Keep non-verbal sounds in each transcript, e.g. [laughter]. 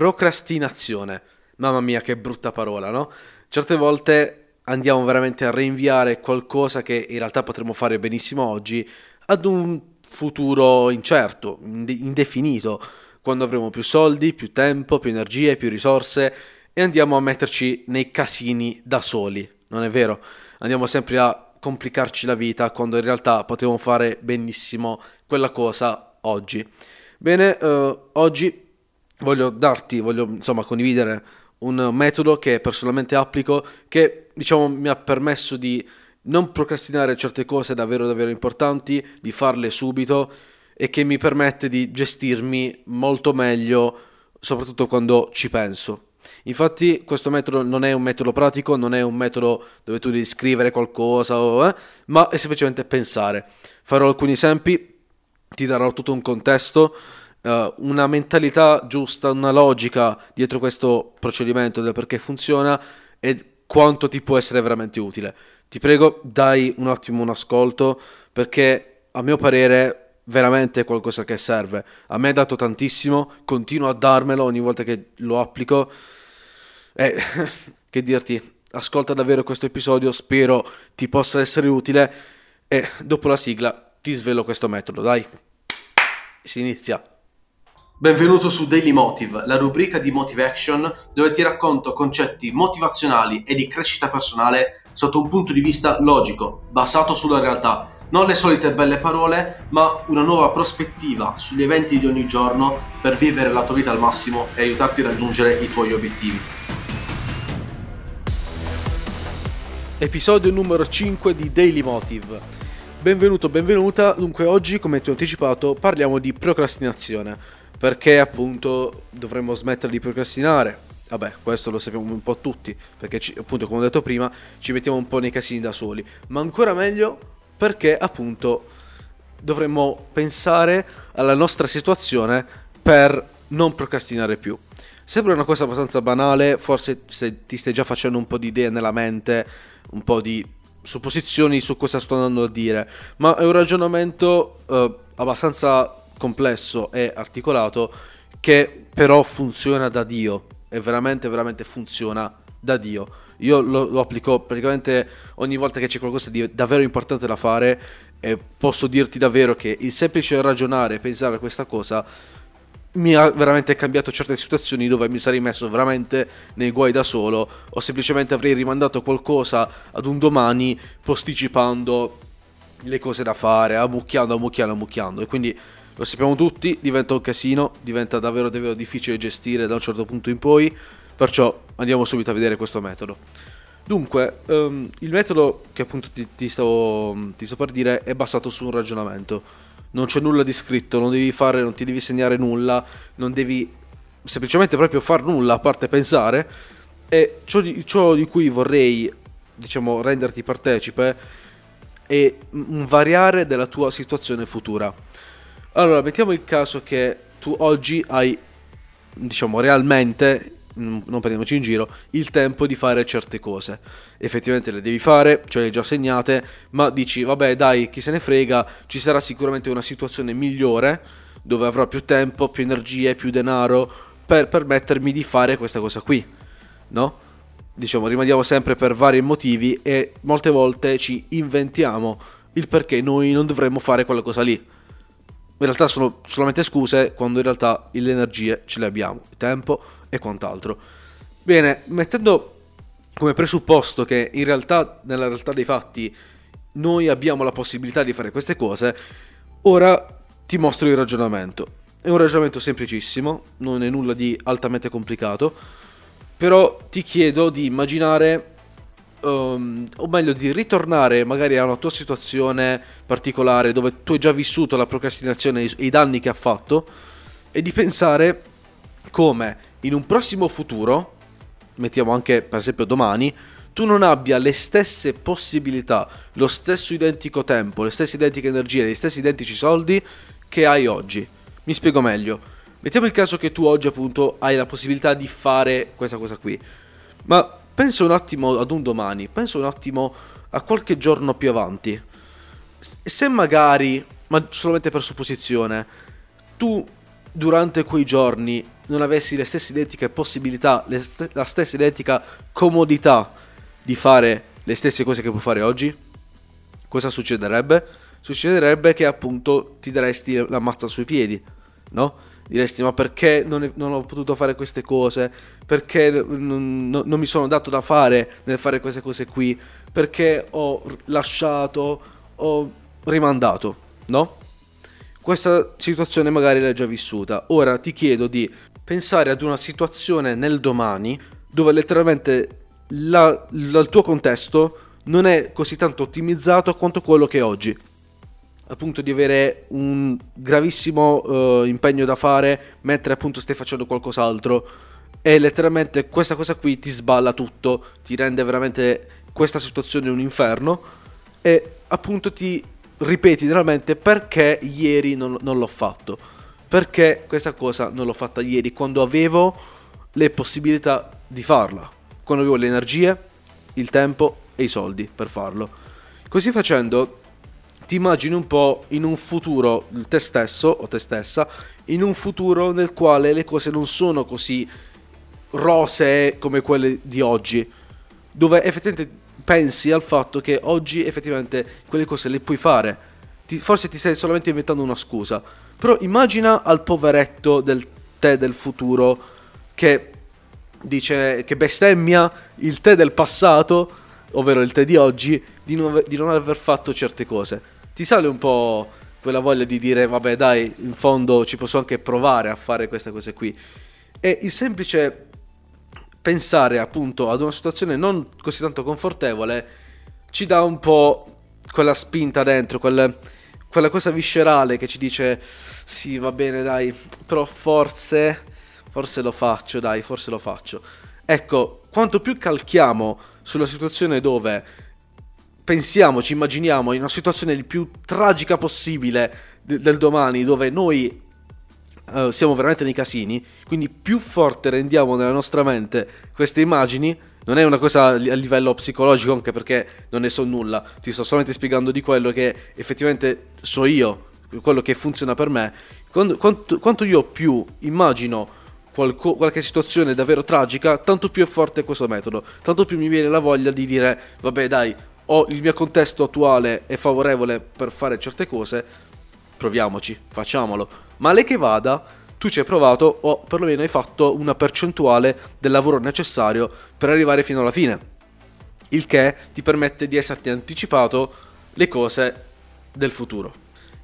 procrastinazione. Mamma mia, che brutta parola, no? Certe volte andiamo veramente a rinviare qualcosa che in realtà potremmo fare benissimo oggi ad un futuro incerto, indefinito, quando avremo più soldi, più tempo, più energie, più risorse e andiamo a metterci nei casini da soli, non è vero? Andiamo sempre a complicarci la vita quando in realtà potevamo fare benissimo quella cosa oggi. Bene, eh, oggi voglio darti, voglio insomma condividere un metodo che personalmente applico che diciamo mi ha permesso di non procrastinare certe cose davvero davvero importanti, di farle subito e che mi permette di gestirmi molto meglio soprattutto quando ci penso. Infatti questo metodo non è un metodo pratico, non è un metodo dove tu devi scrivere qualcosa, eh, ma è semplicemente pensare. Farò alcuni esempi, ti darò tutto un contesto, uh, una mentalità giusta, una logica dietro questo procedimento del perché funziona e quanto ti può essere veramente utile. Ti prego, dai un attimo un ascolto perché a mio parere veramente è qualcosa che serve. A me ha dato tantissimo, continuo a darmelo ogni volta che lo applico. E [laughs] che dirti, ascolta davvero questo episodio, spero ti possa essere utile e dopo la sigla ti svelo questo metodo, dai. Si inizia. Benvenuto su Daily Motive, la rubrica di Motive Action dove ti racconto concetti motivazionali e di crescita personale sotto un punto di vista logico, basato sulla realtà. Non le solite belle parole, ma una nuova prospettiva sugli eventi di ogni giorno per vivere la tua vita al massimo e aiutarti a raggiungere i tuoi obiettivi. Episodio numero 5 di Daily Motive. Benvenuto, benvenuta. Dunque oggi, come ti ho anticipato, parliamo di procrastinazione perché appunto dovremmo smettere di procrastinare. Vabbè, questo lo sappiamo un po' tutti, perché ci, appunto come ho detto prima ci mettiamo un po' nei casini da soli, ma ancora meglio perché appunto dovremmo pensare alla nostra situazione per non procrastinare più. Sembra una cosa abbastanza banale, forse se ti stai già facendo un po' di idee nella mente, un po' di supposizioni su cosa sto andando a dire, ma è un ragionamento eh, abbastanza complesso e articolato che però funziona da Dio e veramente veramente funziona da Dio. Io lo, lo applico praticamente ogni volta che c'è qualcosa di davvero importante da fare e posso dirti davvero che il semplice ragionare e pensare a questa cosa mi ha veramente cambiato certe situazioni dove mi sarei messo veramente nei guai da solo o semplicemente avrei rimandato qualcosa ad un domani posticipando le cose da fare, ammucchiando, ammucchiando, ammucchiando e quindi lo sappiamo tutti, diventa un casino, diventa davvero, davvero difficile gestire da un certo punto in poi, perciò andiamo subito a vedere questo metodo. Dunque, um, il metodo che appunto ti, ti, sto, ti sto per dire è basato su un ragionamento. Non c'è nulla di scritto, non devi fare, non ti devi segnare nulla, non devi semplicemente proprio far nulla a parte pensare. E ciò di, ciò di cui vorrei, diciamo, renderti partecipe è un variare della tua situazione futura. Allora, mettiamo il caso che tu oggi hai, diciamo, realmente, mm, non prendiamoci in giro, il tempo di fare certe cose. Effettivamente le devi fare, ce le hai già segnate, ma dici, vabbè dai, chi se ne frega, ci sarà sicuramente una situazione migliore, dove avrò più tempo, più energie, più denaro, per permettermi di fare questa cosa qui, no? Diciamo, rimaniamo sempre per vari motivi e molte volte ci inventiamo il perché noi non dovremmo fare quella cosa lì in realtà sono solamente scuse quando in realtà le energie ce le abbiamo, il tempo e quant'altro. Bene, mettendo come presupposto che in realtà, nella realtà dei fatti, noi abbiamo la possibilità di fare queste cose, ora ti mostro il ragionamento. È un ragionamento semplicissimo, non è nulla di altamente complicato, però ti chiedo di immaginare um, o meglio di ritornare magari a una tua situazione particolare dove tu hai già vissuto la procrastinazione e i danni che ha fatto e di pensare come in un prossimo futuro, mettiamo anche per esempio domani, tu non abbia le stesse possibilità, lo stesso identico tempo, le stesse identiche energie, gli stessi identici soldi che hai oggi. Mi spiego meglio. Mettiamo il caso che tu oggi appunto hai la possibilità di fare questa cosa qui. Ma penso un attimo ad un domani, penso un attimo a qualche giorno più avanti. Se magari, ma solamente per supposizione, tu durante quei giorni non avessi le stesse identiche possibilità, st- la stessa identica comodità di fare le stesse cose che puoi fare oggi, cosa succederebbe? Succederebbe che appunto ti daresti la mazza sui piedi, no? Diresti ma perché non, è, non ho potuto fare queste cose? Perché non, non, non mi sono dato da fare nel fare queste cose qui? Perché ho lasciato, ho rimandato, no? Questa situazione magari l'hai già vissuta. Ora ti chiedo di pensare ad una situazione nel domani dove letteralmente la, la, il tuo contesto non è così tanto ottimizzato quanto quello che è oggi. Appunto di avere un gravissimo uh, impegno da fare mentre appunto stai facendo qualcos'altro e letteralmente questa cosa qui ti sballa tutto, ti rende veramente questa situazione un inferno e appunto ti ripeti veramente perché ieri non, non l'ho fatto. Perché questa cosa non l'ho fatta ieri quando avevo le possibilità di farla. Quando avevo le energie, il tempo e i soldi per farlo. Così facendo ti immagini un po' in un futuro te stesso o te stessa, in un futuro nel quale le cose non sono così rosee come quelle di oggi, dove effettivamente pensi al fatto che oggi effettivamente quelle cose le puoi fare. Ti, forse ti stai solamente inventando una scusa. Però immagina al poveretto del te del futuro che dice che bestemmia il te del passato, ovvero il te di oggi, di non, di non aver fatto certe cose. Ti sale un po' quella voglia di dire vabbè dai, in fondo ci posso anche provare a fare queste cose qui. E il semplice pensare appunto ad una situazione non così tanto confortevole ci dà un po' quella spinta dentro, quel, quella cosa viscerale che ci dice sì va bene dai, però forse, forse lo faccio, dai, forse lo faccio. Ecco, quanto più calchiamo sulla situazione dove pensiamo, ci immaginiamo in una situazione il più tragica possibile del domani, dove noi uh, siamo veramente nei casini, quindi più forte rendiamo nella nostra mente queste immagini, non è una cosa a livello psicologico anche perché non ne so nulla, ti sto solamente spiegando di quello che effettivamente so io, quello che funziona per me, quando, quanto, quanto io più immagino qualco, qualche situazione davvero tragica, tanto più è forte questo metodo, tanto più mi viene la voglia di dire vabbè dai, ho, il mio contesto attuale è favorevole per fare certe cose, proviamoci, facciamolo. Male che vada, tu ci hai provato o perlomeno hai fatto una percentuale del lavoro necessario per arrivare fino alla fine. Il che ti permette di esserti anticipato le cose del futuro.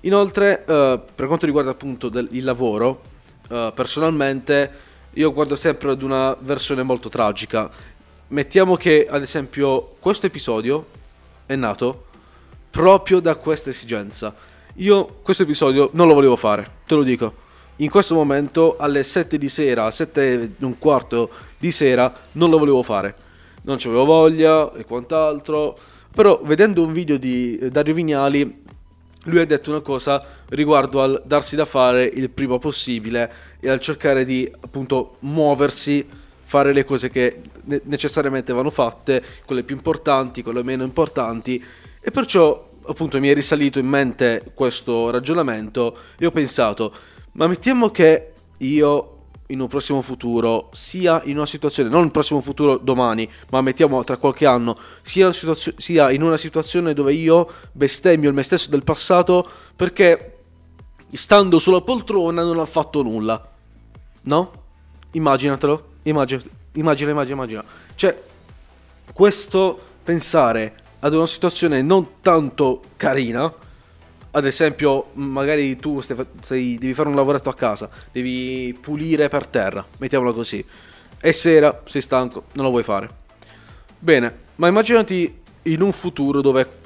Inoltre, eh, per quanto riguarda appunto del, il lavoro, eh, personalmente io guardo sempre ad una versione molto tragica. Mettiamo che, ad esempio, questo episodio è nato proprio da questa esigenza io questo episodio non lo volevo fare, te lo dico. In questo momento alle 7 di sera, 7 e un quarto di sera, non lo volevo fare. Non c'avevo voglia e quant'altro. Però vedendo un video di Dario Vignali, lui ha detto una cosa riguardo al darsi da fare il prima possibile e al cercare di appunto muoversi, fare le cose che necessariamente vanno fatte, quelle più importanti, quelle meno importanti. E perciò appunto mi è risalito in mente questo ragionamento e ho pensato, ma mettiamo che io in un prossimo futuro sia in una situazione, non un prossimo futuro domani, ma mettiamo tra qualche anno, sia, situazio- sia in una situazione dove io bestemmio il me stesso del passato perché stando sulla poltrona non ha fatto nulla. No? Immaginatelo, immagina, immagina, immagina. Cioè, questo pensare ad una situazione non tanto carina, ad esempio, magari tu stai, stai, devi fare un lavoretto a casa, devi pulire per terra, mettiamola così, e sera sei stanco, non lo vuoi fare. Bene, ma immaginati in un futuro dove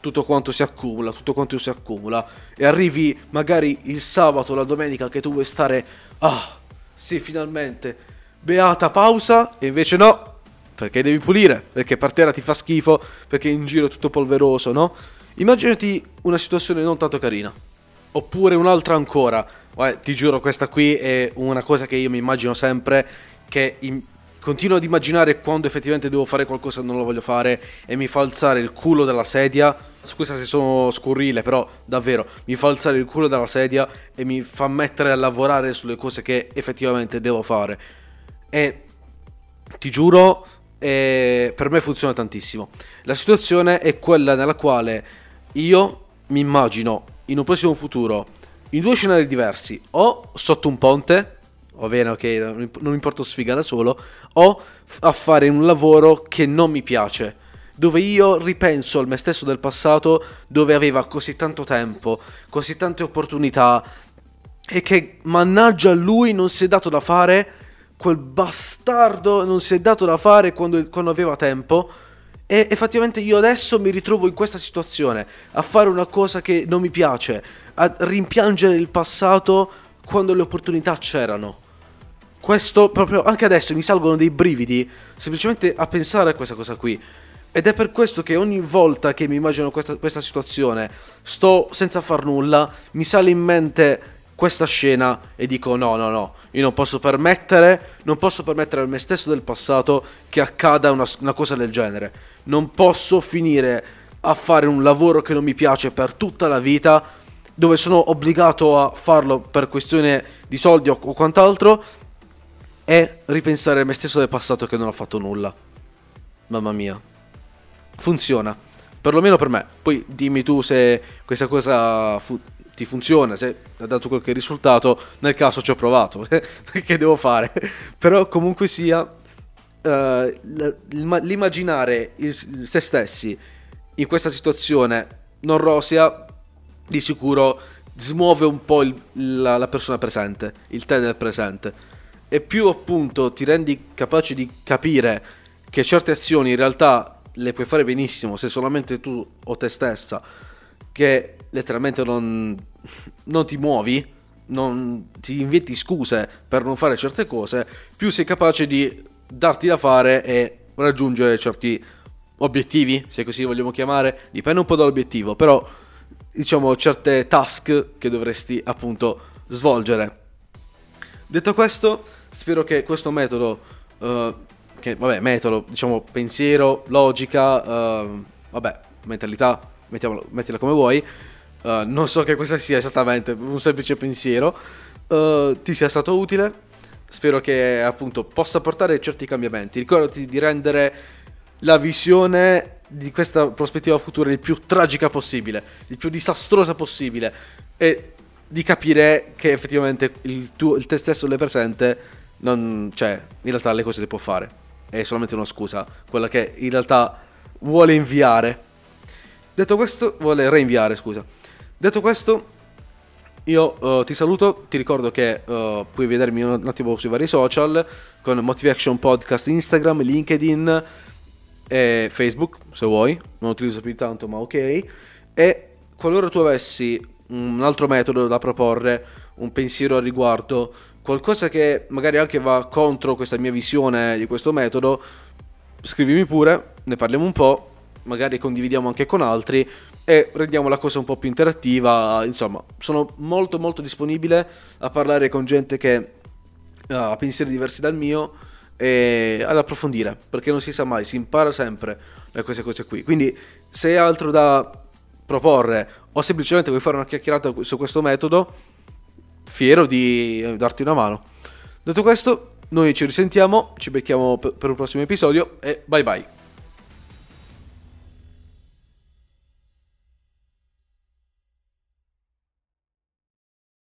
tutto quanto si accumula, tutto quanto si accumula, e arrivi magari il sabato, la domenica che tu vuoi stare, ah, sì, finalmente, beata pausa, e invece no, perché devi pulire, perché per ti fa schifo, perché in giro è tutto polveroso, no? Immaginati una situazione non tanto carina. Oppure un'altra ancora. Guarda, ti giuro, questa qui è una cosa che io mi immagino sempre, che in... continuo ad immaginare quando effettivamente devo fare qualcosa e non lo voglio fare e mi fa alzare il culo dalla sedia. scusa se sono scurrile, però davvero mi fa alzare il culo dalla sedia e mi fa mettere a lavorare sulle cose che effettivamente devo fare. E ti giuro, eh, per me funziona tantissimo. La situazione è quella nella quale io mi immagino in un prossimo futuro in due scenari diversi, o sotto un ponte, va bene, ok, non mi importa sfiga da solo, o a fare un lavoro che non mi piace dove io ripenso al me stesso del passato, dove aveva così tanto tempo, così tante opportunità, e che mannaggia lui non si è dato da fare, quel bastardo non si è dato da fare quando, quando aveva tempo. E effettivamente io adesso mi ritrovo in questa situazione, a fare una cosa che non mi piace, a rimpiangere il passato quando le opportunità c'erano. Questo proprio anche adesso mi salgono dei brividi semplicemente a pensare a questa cosa qui. Ed è per questo che ogni volta che mi immagino questa, questa situazione, sto senza far nulla, mi sale in mente questa scena e dico no, no, no, io non posso permettere, non posso permettere a me stesso del passato che accada una, una cosa del genere. Non posso finire a fare un lavoro che non mi piace per tutta la vita, dove sono obbligato a farlo per questione di soldi o, o quant'altro, e ripensare a me stesso del passato che non ho fatto nulla. Mamma mia funziona. Perlomeno per me. Poi dimmi tu se questa cosa fu- ti funziona, se ha dato qualche risultato. Nel caso ci ho provato. [laughs] che devo fare? Però comunque sia, uh, l'immaginare il, se stessi in questa situazione non rosea, di sicuro smuove un po' il, la, la persona presente, il te nel presente. E più appunto ti rendi capace di capire che certe azioni in realtà le puoi fare benissimo se solamente tu o te stessa che letteralmente non, non ti muovi, non ti inventi scuse per non fare certe cose, più sei capace di darti da fare e raggiungere certi obiettivi, se così vogliamo chiamare, dipende un po' dall'obiettivo, però diciamo certe task che dovresti appunto svolgere. Detto questo, spero che questo metodo uh, che vabbè, metodo, diciamo pensiero, logica, uh, vabbè, mentalità, mettiamola, mettila come vuoi. Uh, non so che questo sia esattamente un semplice pensiero. Uh, ti sia stato utile. Spero che appunto possa portare certi cambiamenti. Ricordati di rendere la visione di questa prospettiva futura il più tragica possibile, il più disastrosa possibile e di capire che effettivamente il, tuo, il te stesso le presente non, cioè, in realtà le cose le può fare è solamente una scusa, quella che in realtà vuole inviare. Detto questo, vuole reinviare, scusa. Detto questo, io uh, ti saluto, ti ricordo che uh, puoi vedermi un attimo sui vari social, con Motive Action Podcast Instagram, LinkedIn e Facebook, se vuoi, non utilizzo più tanto, ma ok. E qualora tu avessi un altro metodo da proporre, un pensiero al riguardo, qualcosa che magari anche va contro questa mia visione di questo metodo, scrivimi pure, ne parliamo un po', magari condividiamo anche con altri e rendiamo la cosa un po' più interattiva. Insomma, sono molto molto disponibile a parlare con gente che ha pensieri diversi dal mio e ad approfondire, perché non si sa mai, si impara sempre da queste cose qui. Quindi se hai altro da proporre o semplicemente vuoi fare una chiacchierata su questo metodo, fiero di darti una mano. Detto questo, noi ci risentiamo, ci becchiamo per un prossimo episodio e bye bye.